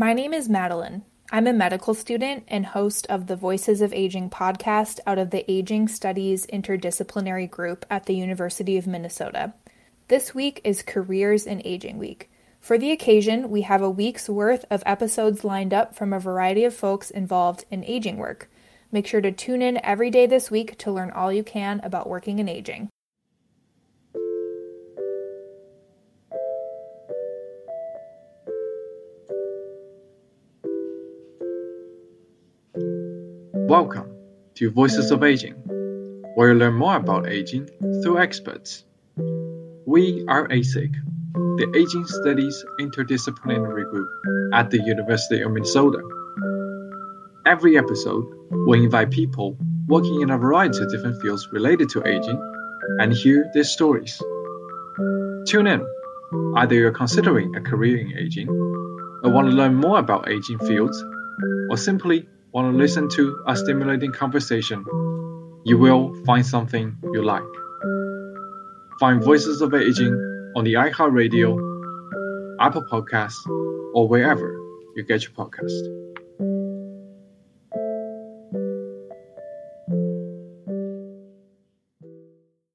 My name is Madeline. I'm a medical student and host of the Voices of Aging podcast out of the Aging Studies Interdisciplinary Group at the University of Minnesota. This week is Careers in Aging Week. For the occasion, we have a week's worth of episodes lined up from a variety of folks involved in aging work. Make sure to tune in every day this week to learn all you can about working in aging. Welcome to Voices of Aging, where you learn more about aging through experts. We are ASIG, the Aging Studies Interdisciplinary Group at the University of Minnesota. Every episode, we invite people working in a variety of different fields related to aging and hear their stories. Tune in, either you're considering a career in aging, or want to learn more about aging fields, or simply want to listen to a stimulating conversation, you will find something you like. Find Voices of Aging on the iHeartRadio, Apple Podcasts, or wherever you get your podcast.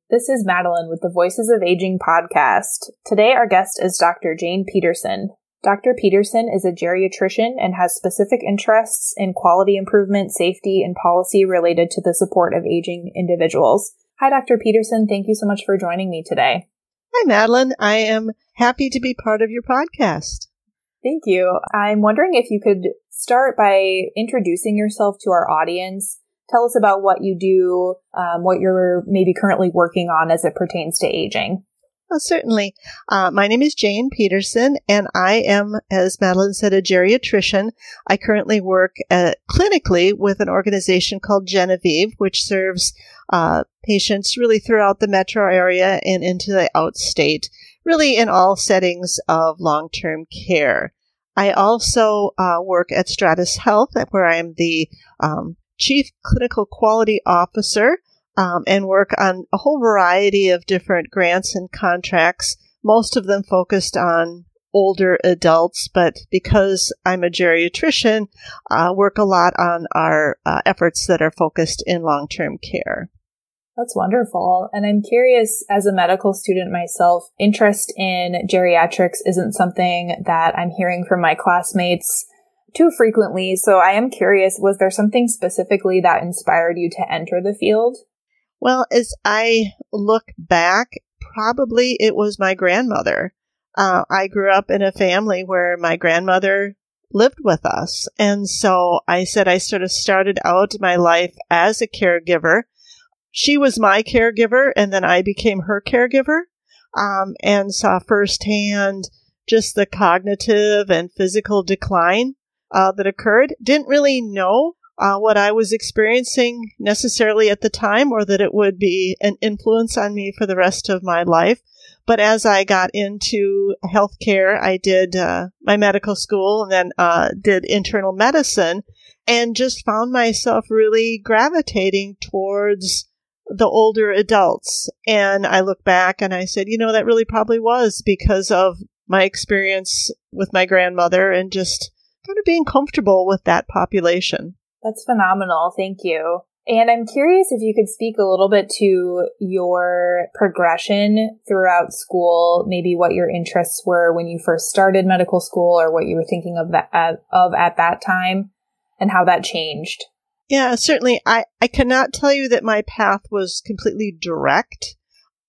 This is Madeline with the Voices of Aging podcast. Today, our guest is Dr. Jane Pederson. Dr. Pederson is a geriatrician and has specific interests in quality improvement, safety, and policy related to the support of aging individuals. Hi, Dr. Pederson. Thank you so much for joining me today. Hi, Madeline. I am happy to be part of your podcast. Thank you. I'm wondering if you could start by introducing yourself to our audience. Tell us about what you do, um, what you're maybe currently working on as it pertains to aging. Well, certainly. Uh, my name is Jane Pederson, and I am, as Madeline said, a geriatrician. I currently work uh, clinically with an organization called Genevive, which serves uh, patients really throughout the metro area and into the outstate, really in all settings of long term care. I also uh, work at Stratis Health, where I am the um, Chief Clinical Quality Officer um, and work on a whole variety of different grants and contracts, most of them focused on older adults, but because I'm a geriatrician, I uh, work a lot on our uh, efforts that are focused in long term care. That's wonderful. And I'm curious, as a medical student myself, interest in geriatrics isn't something that I'm hearing from my classmates too frequently. So I am curious, was there something specifically that inspired you to enter the field? Well, as I look back, probably it was my grandmother. Uh, I grew up in a family where my grandmother lived with us. And so I said I sort of started out my life as a caregiver. She was my caregiver, and then I became her caregiver um, and saw firsthand just the cognitive and physical decline uh, that occurred. Didn't really know uh, what I was experiencing necessarily at the time or that it would be an influence on me for the rest of my life. But as I got into healthcare, I did uh, my medical school and then uh, did internal medicine and just found myself really gravitating towards the older adults. And I look back and I said, you know, that really probably was because of my experience with my grandmother and just kind of being comfortable with that population. That's phenomenal. Thank you. And I'm curious if you could speak a little bit to your progression throughout school, maybe what your interests were when you first started medical school or what you were thinking of that of at that time and how that changed. Yeah, certainly I I cannot tell you that my path was completely direct.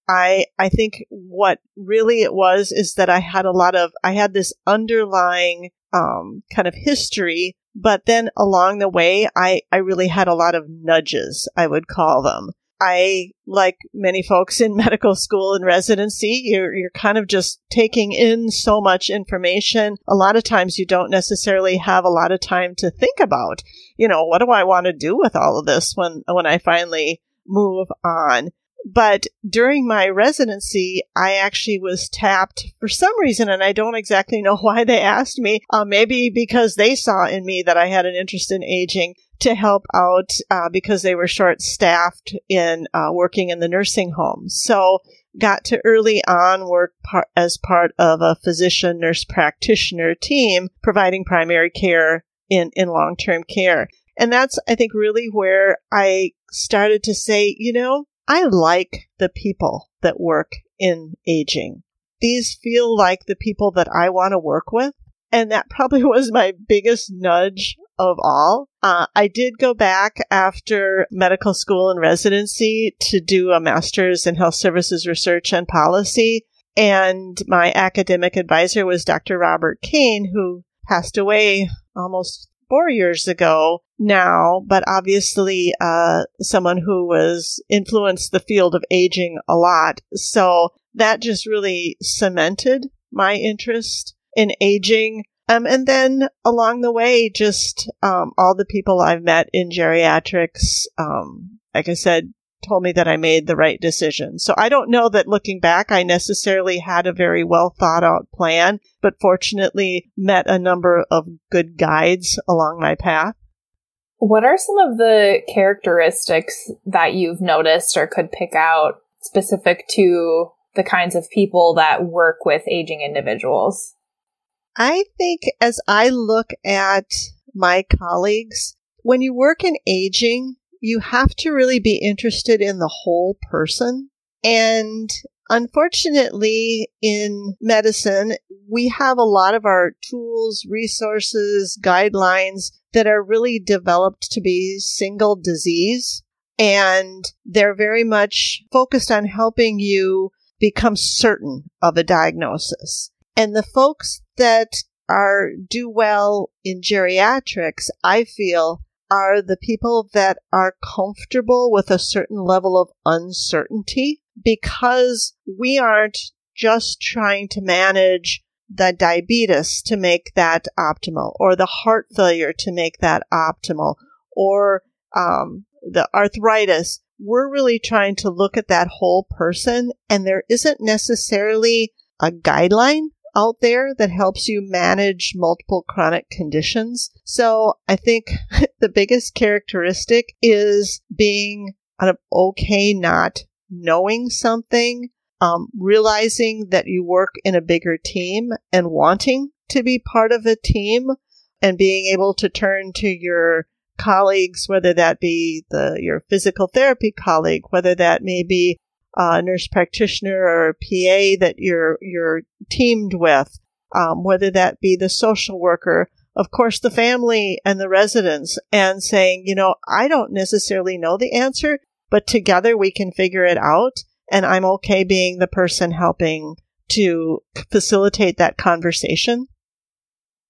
I I think what really it was is that I had a lot of I had this underlying um, kind of history but then along the way, I, I really had a lot of nudges, I would call them. I, like many folks in medical school and residency, you're, you're kind of just taking in so much information. A lot of times you don't necessarily have a lot of time to think about, you know, what do I want to do with all of this when, when I finally move on? But during my residency, I actually was tapped for some reason, and I don't exactly know why they asked me. Uh, maybe because they saw in me that I had an interest in aging to help out uh, because they were short staffed in uh, working in the nursing home. So got to early on work par- as part of a physician nurse practitioner team providing primary care in, in long term care. And that's, I think, really where I started to say, you know, I like the people that work in aging. These feel like the people that I want to work with. And that probably was my biggest nudge of all. Uh, I did go back after medical school and residency to do a master's in health services research and policy. And my academic advisor was Dr. Robert Kane, who passed away almost four years ago now, but obviously uh, someone who was influenced the field of aging a lot. So that just really cemented my interest in aging. Um, and then along the way, just um, all the people I've met in geriatrics, um, like I said, told me that I made the right decision. So I don't know that looking back, I necessarily had a very well thought out plan, but fortunately met a number of good guides along my path. What are some of the characteristics that you've noticed or could pick out specific to the kinds of people that work with aging individuals? I think as I look at my colleagues, when you work in aging, you have to really be interested in the whole person. And unfortunately, in medicine, we have a lot of our tools, resources, guidelines that are really developed to be single disease. And they're very much focused on helping you become certain of a diagnosis. And the folks that are do well in geriatrics, I feel, are the people that are comfortable with a certain level of uncertainty because we aren't just trying to manage the diabetes to make that optimal or the heart failure to make that optimal or um, the arthritis. We're really trying to look at that whole person and there isn't necessarily a guideline out there that helps you manage multiple chronic conditions. So I think the biggest characteristic is being okay not knowing something, um, realizing that you work in a bigger team and wanting to be part of a team and being able to turn to your colleagues, whether that be the, your physical therapy colleague, whether that may be a nurse practitioner or a PA that you're you're teamed with, um, whether that be the social worker, of course, the family and the residents, and saying, you know, I don't necessarily know the answer, but together we can figure it out, and I'm okay being the person helping to facilitate that conversation.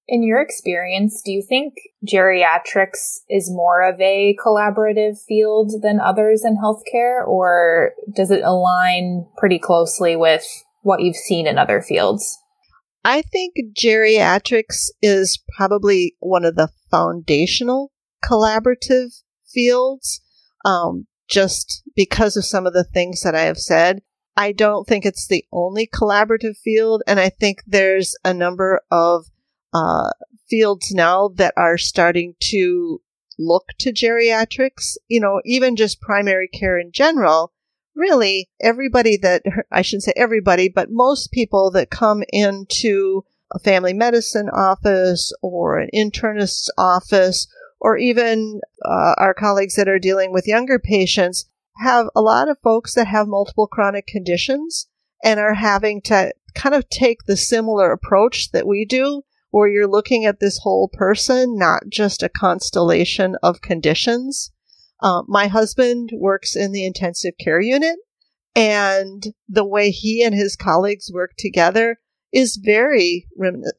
In your experience, do you think geriatrics is more of a collaborative field than others in healthcare, or does it align pretty closely with what you've seen in other fields? I think geriatrics is probably one of the foundational collaborative fields, um, just because of some of the things that I have said. I don't think it's the only collaborative field, and I think there's a number of uh, fields now that are starting to look to geriatrics, you know, even just primary care in general. Really, everybody that, I shouldn't say everybody, but most people that come into a family medicine office or an internist's office, or even uh, our colleagues that are dealing with younger patients, have a lot of folks that have multiple chronic conditions and are having to kind of take the similar approach that we do where you're looking at this whole person, not just a constellation of conditions. Uh, my husband works in the intensive care unit, and the way he and his colleagues work together is very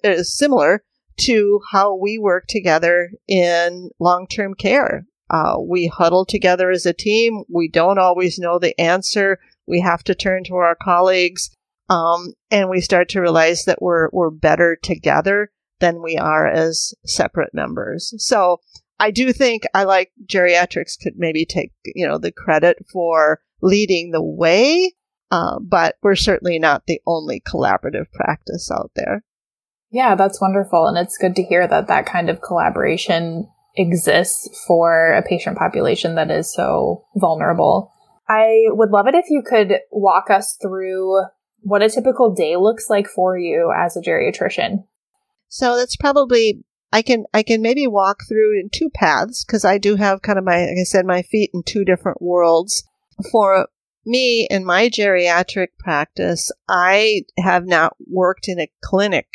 uh, similar to how we work together in long term care. Uh, we huddle together as a team. We don't always know the answer. We have to turn to our colleagues. Um, and we start to realize that we're, we're better together than we are as separate members. So I do think I like geriatrics could maybe take, you know, the credit for leading the way, uh, but we're certainly not the only collaborative practice out there. Yeah, that's wonderful. And it's good to hear that that kind of collaboration exists for a patient population that is so vulnerable. I would love it if you could walk us through what a typical day looks like for you as a geriatrician. So that's probably I can I can maybe walk through in two paths because I do have kind of my like I said my feet in two different worlds. For me in my geriatric practice, I have not worked in a clinic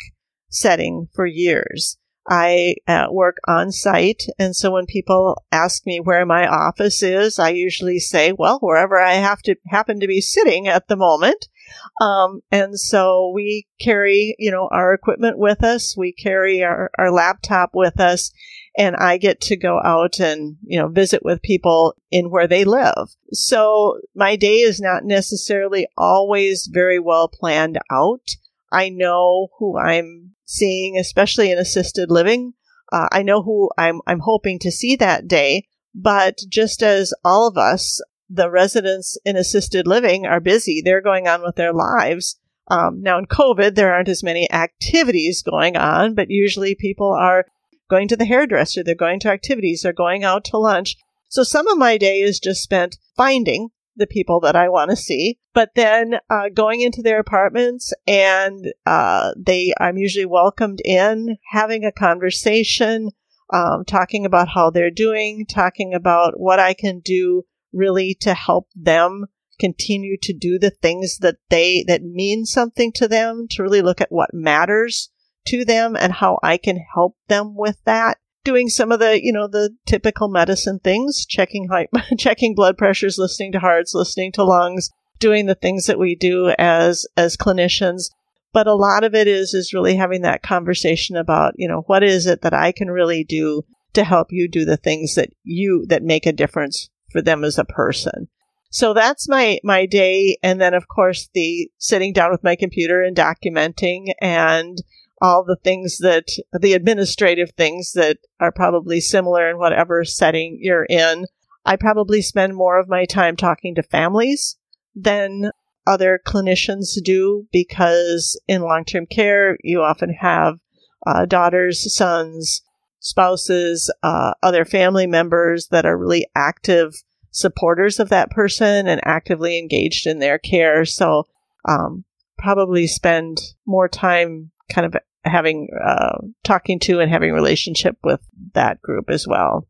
setting for years. I uh, work on site. And so when people ask me where my office is, I usually say, well, wherever I have to happen to be sitting at the moment. Um, and so we carry, you know, our equipment with us. We carry our, our laptop with us and I get to go out and, you know, visit with people in where they live. So my day is not necessarily always very well planned out. I know who I'm seeing, especially in assisted living. Uh, I know who I'm, I'm hoping to see that day, but just as all of us, the residents in assisted living are busy. They're going on with their lives. Um, now in COVID, there aren't as many activities going on, but usually people are going to the hairdresser, they're going to activities, they're going out to lunch. So some of my day is just spent finding the people that I want to see, but then uh, going into their apartments and uh, they, I'm usually welcomed in, having a conversation, um, talking about how they're doing, talking about what I can do really to help them continue to do the things that they that mean something to them, to really look at what matters to them and how I can help them with that doing some of the, you know, the typical medicine things, checking height, checking blood pressures, listening to hearts, listening to lungs, doing the things that we do as as clinicians. But a lot of it is is really having that conversation about, you know, what is it that I can really do to help you do the things that you that make a difference for them as a person. So that's my my day and then of course the sitting down with my computer and documenting and all the things that the administrative things that are probably similar in whatever setting you're in. I probably spend more of my time talking to families than other clinicians do because in long term care, you often have uh, daughters, sons, spouses, uh, other family members that are really active supporters of that person and actively engaged in their care. So, um, probably spend more time kind of having uh, talking to and having relationship with that group as well.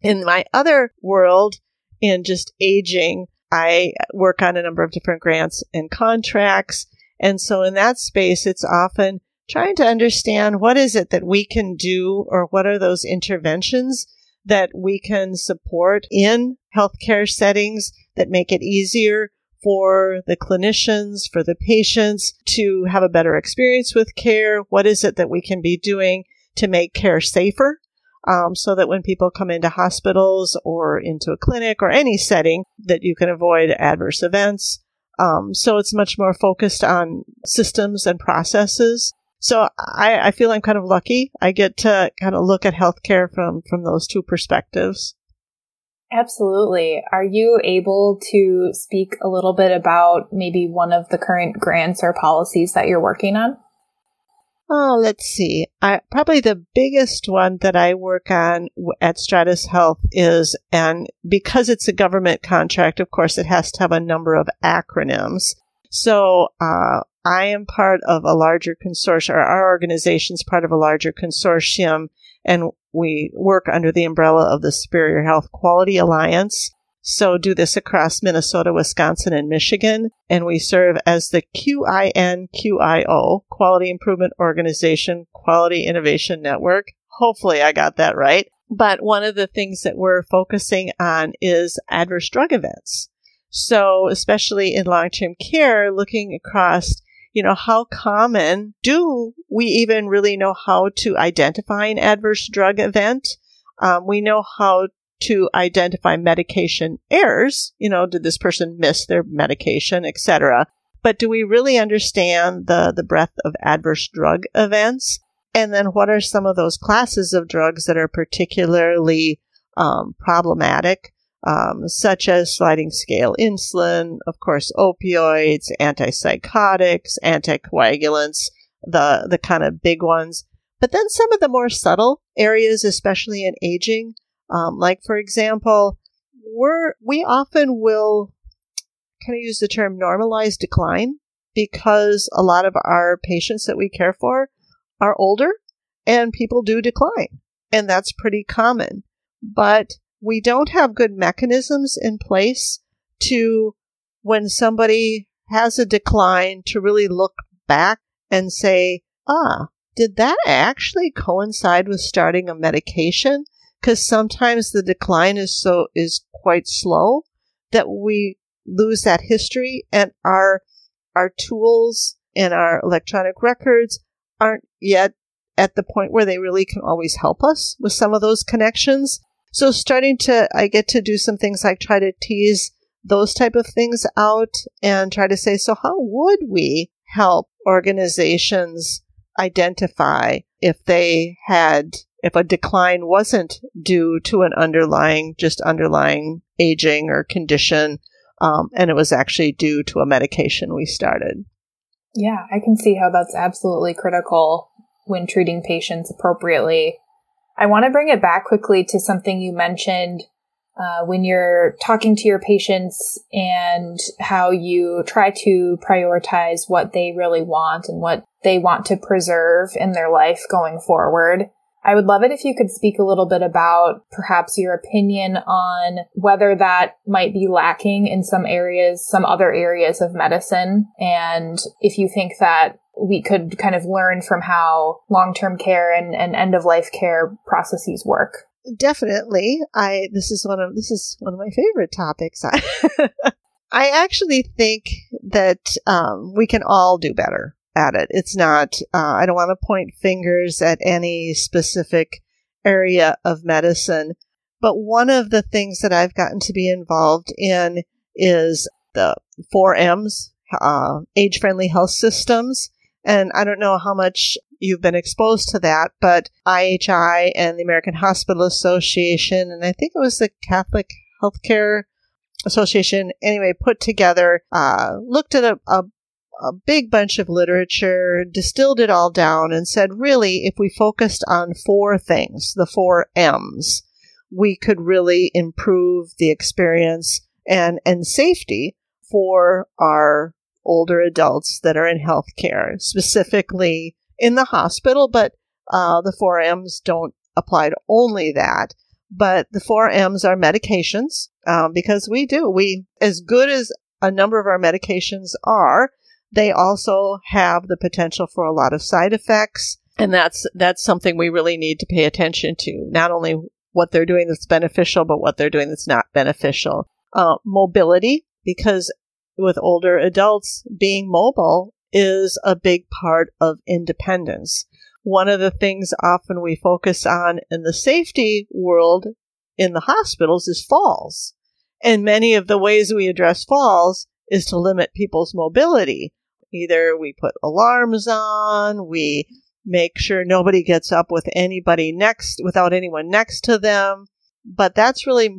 In my other world, in just aging, I work on a number of different grants and contracts. And so in that space, it's often trying to understand what is it that we can do or what are those interventions that we can support in healthcare settings that make it easier for the clinicians, for the patients to have a better experience with care? What is it that we can be doing to make care safer? Um, so that when people come into hospitals or into a clinic or any setting, that you can avoid adverse events. Um, so it's much more focused on systems and processes. So I, I feel I'm kind of lucky. I get to kind of look at healthcare from from those two perspectives. Absolutely. Are you able to speak a little bit about maybe one of the current grants or policies that you're working on? Oh, let's see. I, probably the biggest one that I work on at Stratis Health is, and because it's a government contract, of course, it has to have a number of acronyms. So, uh, I am part of a larger consortium, or our organization is part of a larger consortium, and we work under the umbrella of the Superior Health Quality Alliance. So do this across Minnesota, Wisconsin, and Michigan. And we serve as the QINQIO, Quality Improvement Organization, Quality Innovation Network. Hopefully I got that right. But one of the things that we're focusing on is adverse drug events. So especially in long-term care, looking across you know, how common do we even really know how to identify an adverse drug event? Um, we know how to identify medication errors. You know, did this person miss their medication, etc. But do we really understand the, the breadth of adverse drug events? And then what are some of those classes of drugs that are particularly um, problematic? Um, such as sliding scale insulin, of course, opioids, antipsychotics, anticoagulants, the, the kind of big ones. But then some of the more subtle areas, especially in aging, um, like for example, we're, we often will kind of use the term normalized decline because a lot of our patients that we care for are older and people do decline. And that's pretty common. But we don't have good mechanisms in place to, when somebody has a decline, to really look back and say, ah, did that actually coincide with starting a medication? Because sometimes the decline is so, is quite slow that we lose that history and our, our tools and our electronic records aren't yet at the point where they really can always help us with some of those connections. So starting to, I get to do some things like try to tease those type of things out and try to say, so how would we help organizations identify if they had, if a decline wasn't due to an underlying, just underlying aging or condition, um, and it was actually due to a medication we started. Yeah, I can see how that's absolutely critical when treating patients appropriately. I want to bring it back quickly to something you mentioned uh, when you're talking to your patients and how you try to prioritize what they really want and what they want to preserve in their life going forward. I would love it if you could speak a little bit about perhaps your opinion on whether that might be lacking in some areas, some other areas of medicine, and if you think that we could kind of learn from how long-term care and, and end-of-life care processes work. Definitely. I this is one of this is one of my favorite topics. I actually think that um, we can all do better at it. It's not, uh, I don't want to point fingers at any specific area of medicine, but one of the things that I've gotten to be involved in is the four M's, uh, age friendly health systems. And I don't know how much you've been exposed to that, but IHI and the American Hospital Association, and I think it was the Catholic Healthcare Association, anyway, put together, uh, looked at a, a a big bunch of literature, distilled it all down, and said, really, if we focused on four things, the four M's, we could really improve the experience and, and safety for our older adults that are in healthcare, specifically in the hospital, but uh, the four M's don't apply to only that. But the four M's are medications, um, because we do. We, as good as a number of our medications are, they also have the potential for a lot of side effects. And that's, that's something we really need to pay attention to. Not only what they're doing that's beneficial, but what they're doing that's not beneficial. Uh, mobility, because with older adults, being mobile is a big part of independence. One of the things often we focus on in the safety world in the hospitals is falls. And many of the ways we address falls is to limit people's mobility. Either we put alarms on, we make sure nobody gets up with anybody next, without anyone next to them. But that's really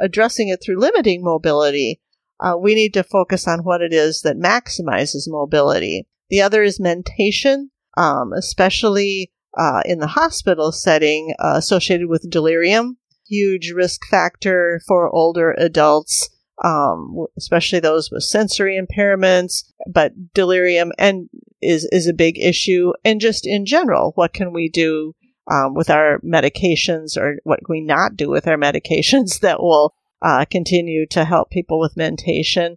addressing it through limiting mobility. Uh, we need to focus on what it is that maximizes mobility. The other is mentation, um, especially uh, in the hospital setting uh, associated with delirium. Huge risk factor for older adults um, especially those with sensory impairments, but delirium and is, is a big issue. And just in general, what can we do um, with our medications or what can we not do with our medications that will uh, continue to help people with mentation?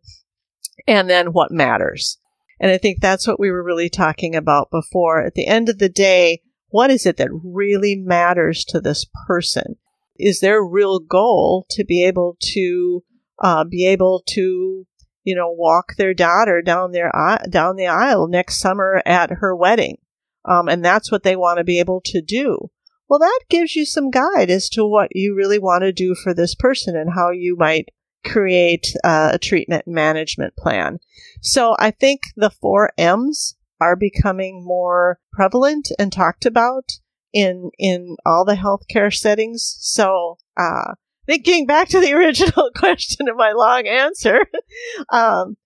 And then what matters? And I think that's what we were really talking about before. At the end of the day, what is it that really matters to this person? Is their real goal to be able to uh, be able to, you know, walk their daughter down their down the aisle next summer at her wedding, um, and that's what they want to be able to do. Well, that gives you some guide as to what you really want to do for this person and how you might create uh, a treatment management plan. So I think the four M's are becoming more prevalent and talked about in in all the healthcare settings. So uh, thinking back to the original question of my long answer, um,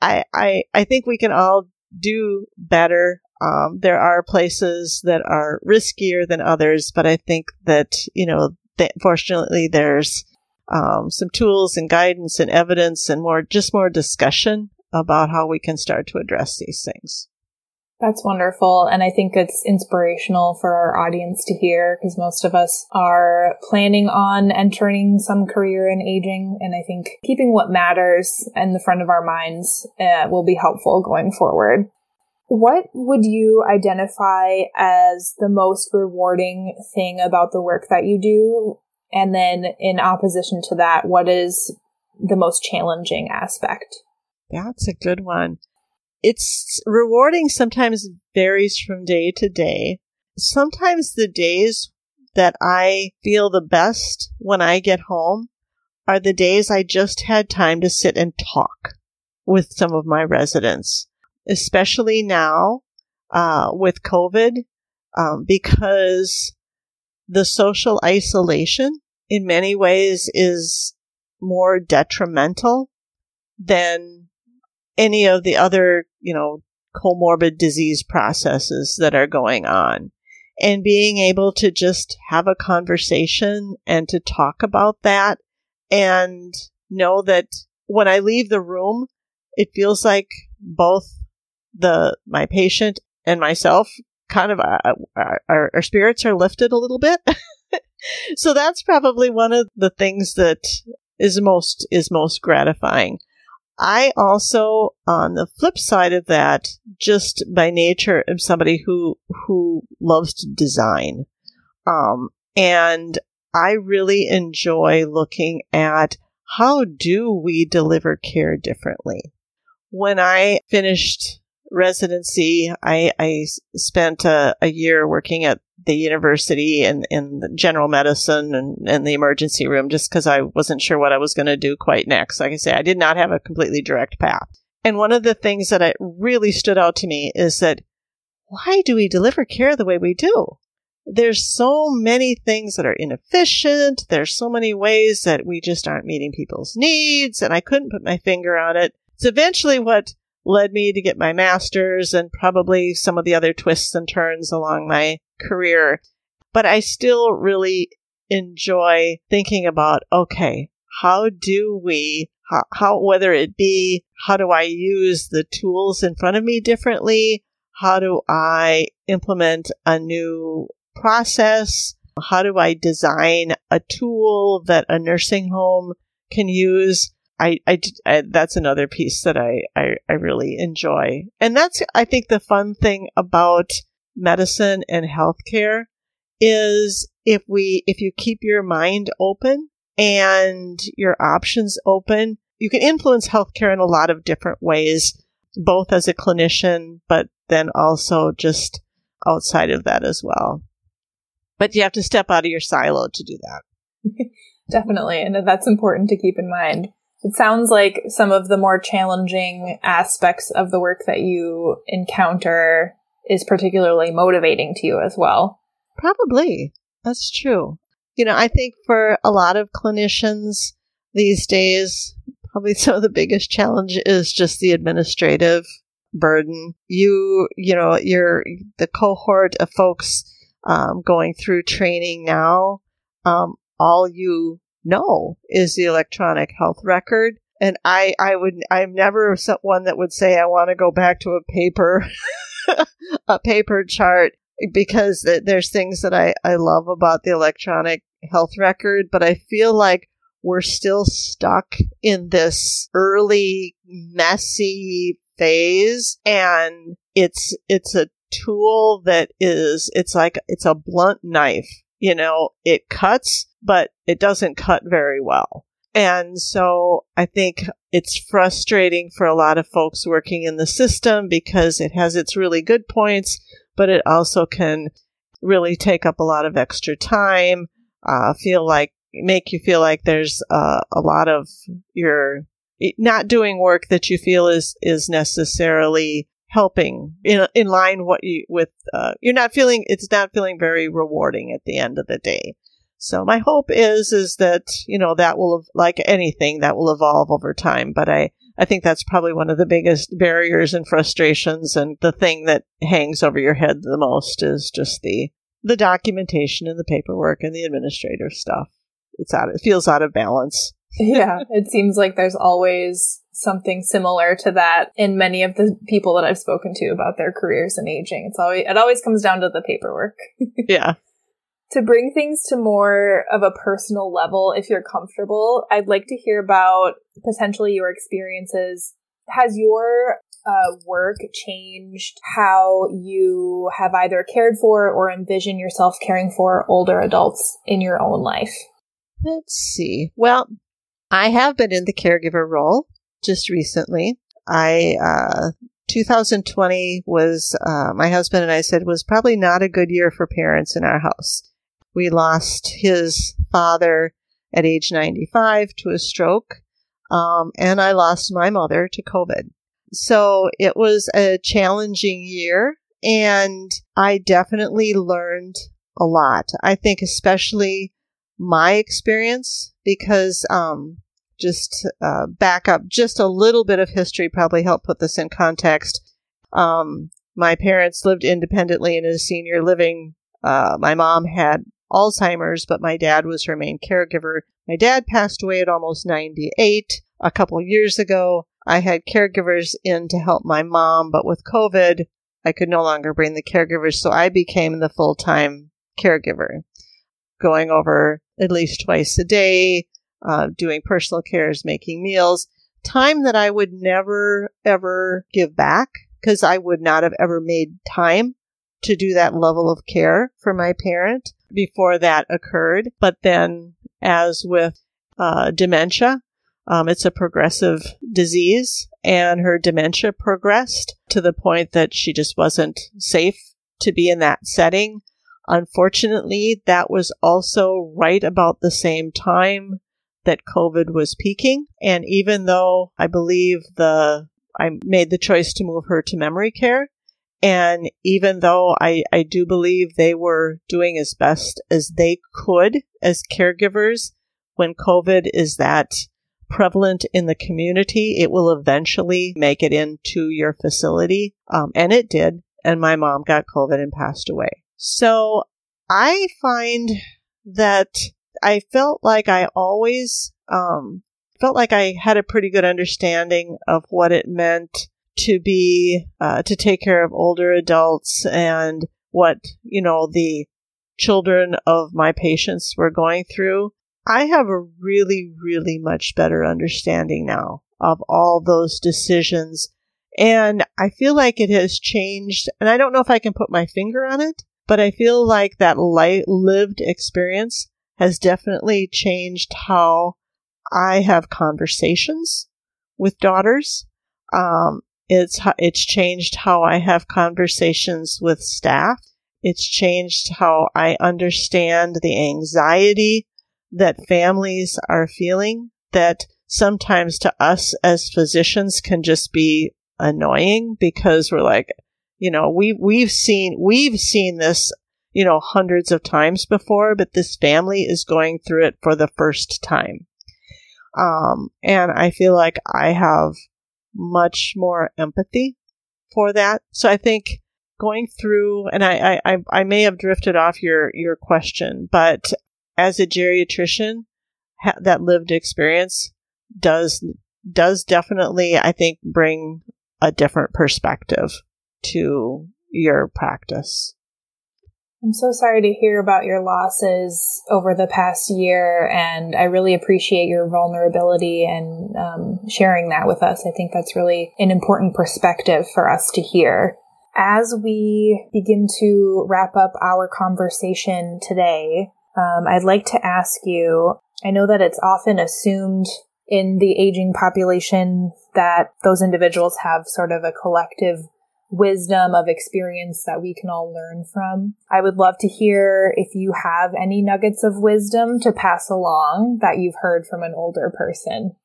I, I, I think we can all do better. Um, there are places that are riskier than others, but I think that, you know, th- fortunately there's um, some tools and guidance and evidence and more, just more discussion about how we can start to address these things. That's wonderful. And I think it's inspirational for our audience to hear because most of us are planning on entering some career in aging. And I think keeping what matters in the front of our minds uh, will be helpful going forward. What would you identify as the most rewarding thing about the work that you do? And then in opposition to that, what is the most challenging aspect? That's a good one it's rewarding sometimes varies from day to day. Sometimes the days that I feel the best when I get home are the days I just had time to sit and talk with some of my residents, especially now uh, with COVID, um, because the social isolation in many ways is more detrimental than any of the other, you know, comorbid disease processes that are going on. And being able to just have a conversation and to talk about that and know that when I leave the room, it feels like both the, my patient and myself kind of, uh, our, our spirits are lifted a little bit. so that's probably one of the things that is most, is most gratifying. I also, on the flip side of that, just by nature am somebody who who loves to design, um, and I really enjoy looking at how do we deliver care differently. When I finished residency, I, I spent a, a year working at the university and in general medicine and, and the emergency room just because I wasn't sure what I was going to do quite next. Like I say, I did not have a completely direct path. And one of the things that I really stood out to me is that why do we deliver care the way we do? There's so many things that are inefficient. There's so many ways that we just aren't meeting people's needs. And I couldn't put my finger on it. It's eventually what led me to get my master's and probably some of the other twists and turns along my career. But I still really enjoy thinking about, okay, how do we, how, how, whether it be, how do I use the tools in front of me differently? How do I implement a new process? How do I design a tool that a nursing home can use? I, I, I, that's another piece that I, I, I really enjoy. And that's, I think, the fun thing about medicine and healthcare is if we, if you keep your mind open and your options open, you can influence healthcare in a lot of different ways, both as a clinician, but then also just outside of that as well. But you have to step out of your silo to do that. Definitely. And that's important to keep in mind. It sounds like some of the more challenging aspects of the work that you encounter is particularly motivating to you as well. Probably. That's true. You know, I think for a lot of clinicians these days, probably some of the biggest challenge is just the administrative burden. You, you know, you're the cohort of folks um, going through training now. Um, all you no is the electronic health record. And I, I would, I'm never one that would say I want to go back to a paper, a paper chart because there's things that I, I love about the electronic health record, but I feel like we're still stuck in this early, messy phase and it's, it's a tool that is, it's like, it's a blunt knife. You know, it cuts, but it doesn't cut very well. And so I think it's frustrating for a lot of folks working in the system because it has its really good points, but it also can really take up a lot of extra time, uh, feel like, make you feel like there's uh, a lot of your not doing work that you feel is, is necessarily helping in, in line what you with, uh, you're not feeling, it's not feeling very rewarding at the end of the day. So my hope is is that you know that will like anything that will evolve over time. But I I think that's probably one of the biggest barriers and frustrations, and the thing that hangs over your head the most is just the the documentation and the paperwork and the administrative stuff. it's out. It feels out of balance. Yeah, it seems like there's always something similar to that in many of the people that I've spoken to about their careers and aging. It's always it always comes down to the paperwork. yeah. To bring things to more of a personal level, if you're comfortable, I'd like to hear about potentially your experiences. Has your uh, work changed how you have either cared for or envision yourself caring for older adults in your own life? Let's see. Well, I have been in the caregiver role just recently. I, uh, 2020 was, uh, my husband and I said was probably not a good year for parents in our house. We lost his father at age 95 to a stroke. Um, and I lost my mother to COVID. So it was a challenging year and I definitely learned a lot. I think especially my experience because, um, just uh, back up just a little bit of history probably help put this in context. Um, my parents lived independently in a senior living. Uh, my mom had Alzheimer's, but my dad was her main caregiver. My dad passed away at almost 98 a couple years ago. I had caregivers in to help my mom, but with COVID, I could no longer bring the caregivers, so I became the full time caregiver, going over at least twice a day, uh, doing personal cares, making meals, time that I would never ever give back because I would not have ever made time to do that level of care for my parent before that occurred. But then, as with uh, dementia, um, it's a progressive disease, and her dementia progressed to the point that she just wasn't safe to be in that setting. Unfortunately, that was also right about the same time that COVID was peaking. And even though I believe the, I made the choice to move her to memory care. And even though I, I do believe they were doing as best as they could as caregivers, when COVID is that prevalent in the community, it will eventually make it into your facility. Um, and it did. And my mom got COVID and passed away. So I find that I felt like I always um, felt like I had a pretty good understanding of what it meant to be uh, to take care of older adults and what you know the children of my patients were going through. I have a really, really much better understanding now of all those decisions. And I feel like it has changed. And I don't know if I can put my finger on it, but I feel like that light lived experience has definitely changed how I have conversations with daughters. Um, it's it's changed how I have conversations with staff. It's changed how I understand the anxiety that families are feeling that sometimes to us as physicians can just be annoying because we're like, you know, we we've seen we've seen this you know, hundreds of times before, but this family is going through it for the first time. Um, and I feel like I have much more empathy for that. So I think going through, and I, I, I may have drifted off your, your question, but as a geriatrician, ha- that lived experience does, does definitely, I think, bring a different perspective to your practice. I'm so sorry to hear about your losses over the past year, and I really appreciate your vulnerability and um, sharing that with us. I think that's really an important perspective for us to hear. As we begin to wrap up our conversation today, um, I'd like to ask you I know that it's often assumed in the aging population that those individuals have sort of a collective wisdom of experience that we can all learn from. I would love to hear if you have any nuggets of wisdom to pass along that you've heard from an older person.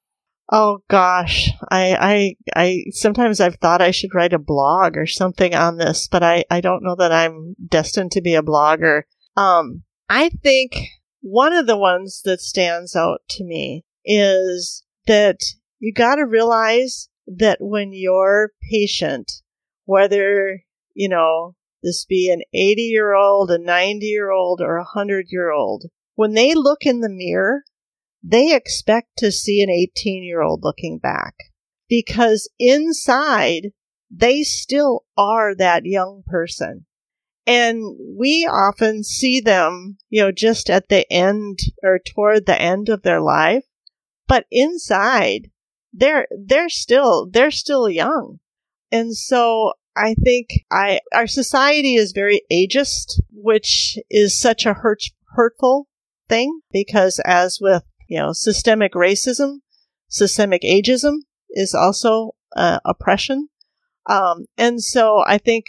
Oh gosh, I, I, I, sometimes I've thought I should write a blog or something on this, but I, I don't know that I'm destined to be a blogger. Um, I think one of the ones that stands out to me is that you gotta realize that when your patient whether, you know, this be an 80 year old, a 90 year old, or a 100 year old, when they look in the mirror, they expect to see an 18 year old looking back because inside they still are that young person. And we often see them, you know, just at the end or toward the end of their life, but inside they're, they're still, they're still young. And so I think I, our society is very ageist, which is such a hurt, hurtful thing because as with, you know, systemic racism, systemic ageism is also uh, oppression. Um, and so I think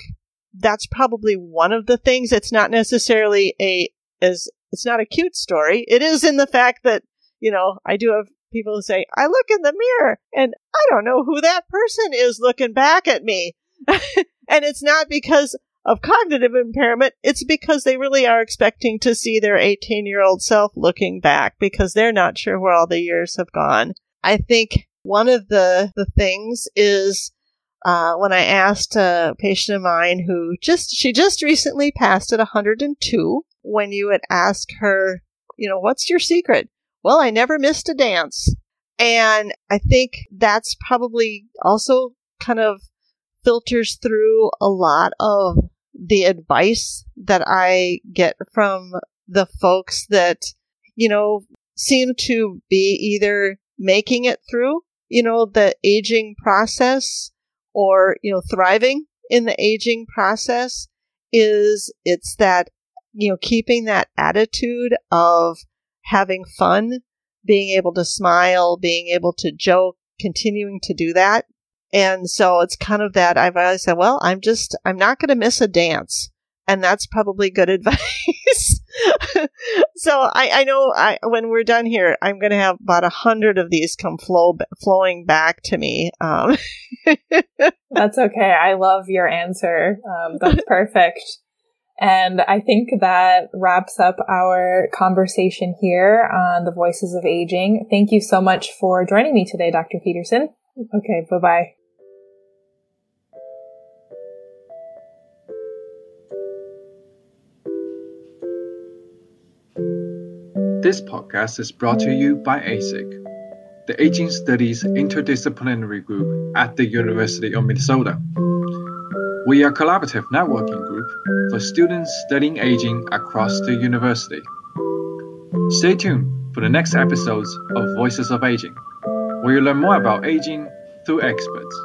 that's probably one of the things. It's not necessarily a, as, it's not a cute story. It is in the fact that, you know, I do have people who say, I look in the mirror and I don't know who that person is looking back at me. and it's not because of cognitive impairment, it's because they really are expecting to see their 18 year old self looking back because they're not sure where all the years have gone. I think one of the, the things is uh, when I asked a patient of mine who just, she just recently passed at 102, when you would ask her, you know, what's your secret? Well, I never missed a dance. And I think that's probably also kind of filters through a lot of the advice that I get from the folks that, you know, seem to be either making it through, you know, the aging process or, you know, thriving in the aging process is it's that, you know, keeping that attitude of having fun, being able to smile, being able to joke, continuing to do that and so it's kind of that I've always said, well, I'm just, I'm not going to miss a dance. And that's probably good advice. so I, I know I, when we're done here, I'm going to have about a hundred of these come flow, flowing back to me. Um. that's okay. I love your answer. Um, that's perfect. And I think that wraps up our conversation here on the voices of aging. Thank you so much for joining me today, Dr. Pederson. Okay, bye bye. This podcast is brought to you by ASIG, the Aging Studies Interdisciplinary Group at the University of Minnesota. We are a collaborative networking group for students studying aging across the university. Stay tuned for the next episodes of Voices of Aging, where you learn more about aging through experts.